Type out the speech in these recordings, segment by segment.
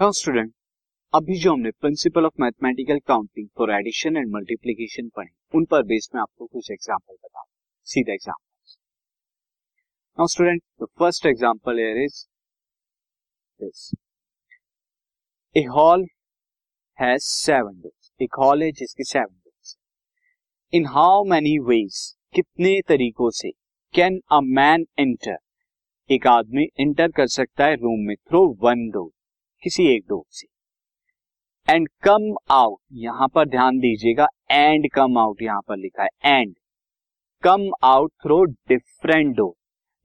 Now student अभी जो हमने principle of mathematical counting for addition and multiplication पढ़े, उन पर बेस में आपको कुछ एग्जांपल बता सीधा example now student the first example here is this a hall has seven doors एक हॉल है जिसके seven doors in how many ways कितने तरीकों से कैन अ मैन एंटर एक आदमी एंटर कर सकता है रूम में थ्रू वन डोर किसी एक डोर से। एंड कम आउट यहाँ पर ध्यान दीजिएगा एंड कम आउट यहाँ पर लिखा है and come out through different door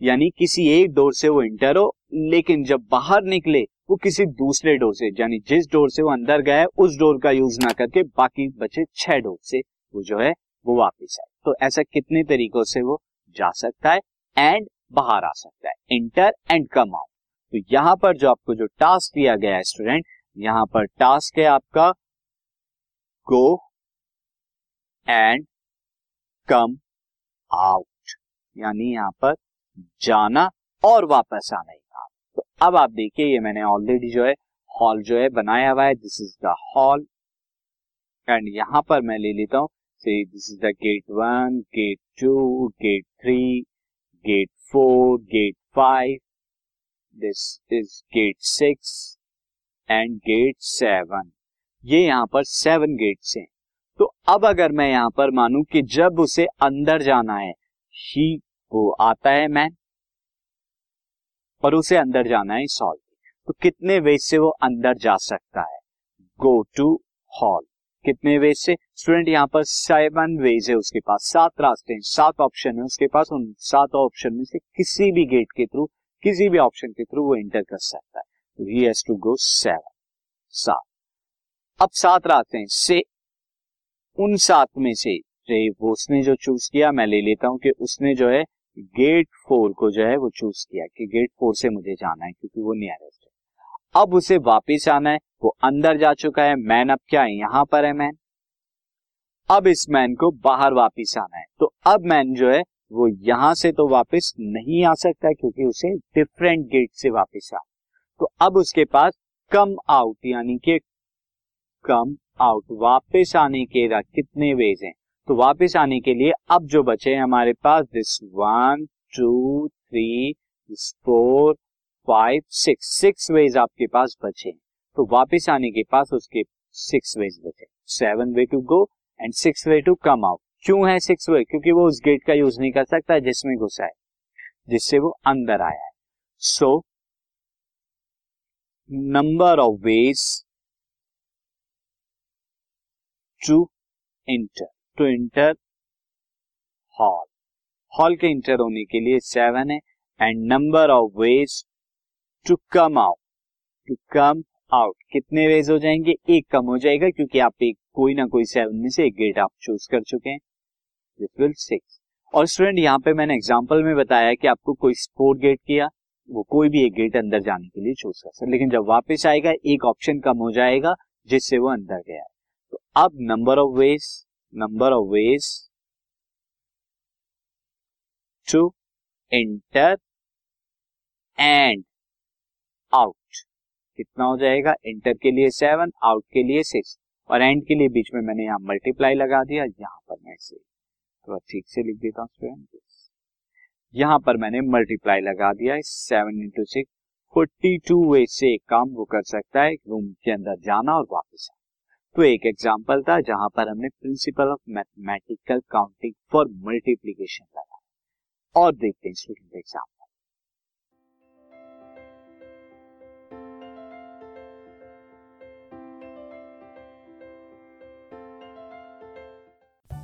यानी किसी एक डोर से वो इंटर हो, लेकिन जब बाहर निकले, वो किसी दूसरे डोर से, यानी जिस डोर से वो अंदर गया है, उस डोर का यूज़ ना करके बाकी बचे छह डोर से वो जो है, वो वापिस आए। तो ऐसा कितने तरीकों से वो जा सकता है एंड बाहर आ सकता है। इंटर एंड कम आउट तो यहाँ पर जो आपको जो टास्क दिया गया है स्टूडेंट यहाँ पर टास्क है आपका गो एंड कम आउट यानी यहाँ पर जाना और वापस आना ही काम तो अब आप देखिए, ये मैंने ऑलरेडी जो है हॉल जो है, बनाया हुआ है। This is the hall and यहाँ पर मैं ले लेता हूँ। से this is the gate one gate two gate three gate four gate five this is gate six and gate seven ये यहाँ पर सेवन गेट्स हैं। तो अब अगर मैं यहाँ पर मानू कि जब उसे अंदर जाना है ही वो आता है मैन और उसे अंदर जाना है सॉल्व तो कितने वेज से वो अंदर जा सकता है? गो टू हॉल कितने वेज से? स्टूडेंट यहाँ पर सेवन वेज है उसके पास। सात रास्ते हैं, सात ऑप्शन है उसके पास। उन सात ऑप्शन में से किसी भी गेट के थ्रू किसी भी ऑप्शन के थ्रू वो एंटर कर सकता है। तो he has to go seven सात। अब सात रास्ते हैं। से उन सात में से वो उसने जो चूज़ किया, मैं ले लेता हूँ कि उसने जो है गेट फोर को जो है वो चूज़ किया कि गेट फोर से मुझे जाना है क्योंकि वो नियरेस्ट है। अब उसे वापिस आना है। वो अंदर जा चुका है। मैन अब क्या है? यहाँ पर है मैन अब इस मैन को बाहर वापिस आना है। तो अब मैन जो है वो यहाँ से तो वापस नहीं आ सकता क्योंकि उसे डिफरेंट गेट से वापस आ। तो अब उसके पास कम आउट यानी कि कम आउट वापस आने के कितने वेज हैं? तो वापस आने के लिए अब जो बचे हैं हमारे पास this one two three four five six six ways आपके पास बचे तो वापस आने के पास उसके सिक्स वेज बचे seven way to go and six way to come out क्यों है सिक्स वे क्योंकि वो उस गेट का यूज़ नहीं कर सकता जिसमें घुसा है, जिससे वो अंदर आया है। So number of ways to enter to enter hall hall के इंटर होने के लिए सेवन है and number of ways to come out to come out कितने वेज हो जाएँगे? एक कम हो जाएगा, क्योंकि आप एक, कोई ना कोई सेवन में से एक गेट आप चूज़ कर चुके हैं। विल सिक्स और स्टूडेंट यहाँ पे मैंने एग्ज़ाम्पल में बताया कि आपको कोई स्पोर्ट गेट किया, वो कोई भी एक गेट अंदर जाने के लिए चूज़ कर सकते लेकिन जब वापस आएगा, एक ऑप्शन कम हो जाएगा, जिससे वो अंदर गया। है तो अब number of ways number of ways to enter and out कितना हो जाएगा? एंटर के लिए सेवन आउट के लिए सिक्स और एंड के लिए बीच में मैंने यहाँ मल्टीप्लाई लगा दिया, यहाँ पर मैं इसे तो ठीक से लिख देता हूँ स्टूडेंट यहाँ पर मैंने मल्टीप्लाई लगा दिया है seven into six forty two way से काम वो कर सकता है रूम के अंदर जाना और वापस आना। तो एक एग्ज़ाम्पल था जहाँ पर हमने principle of mathematical counting for multiplication लगा और देखते हैं student example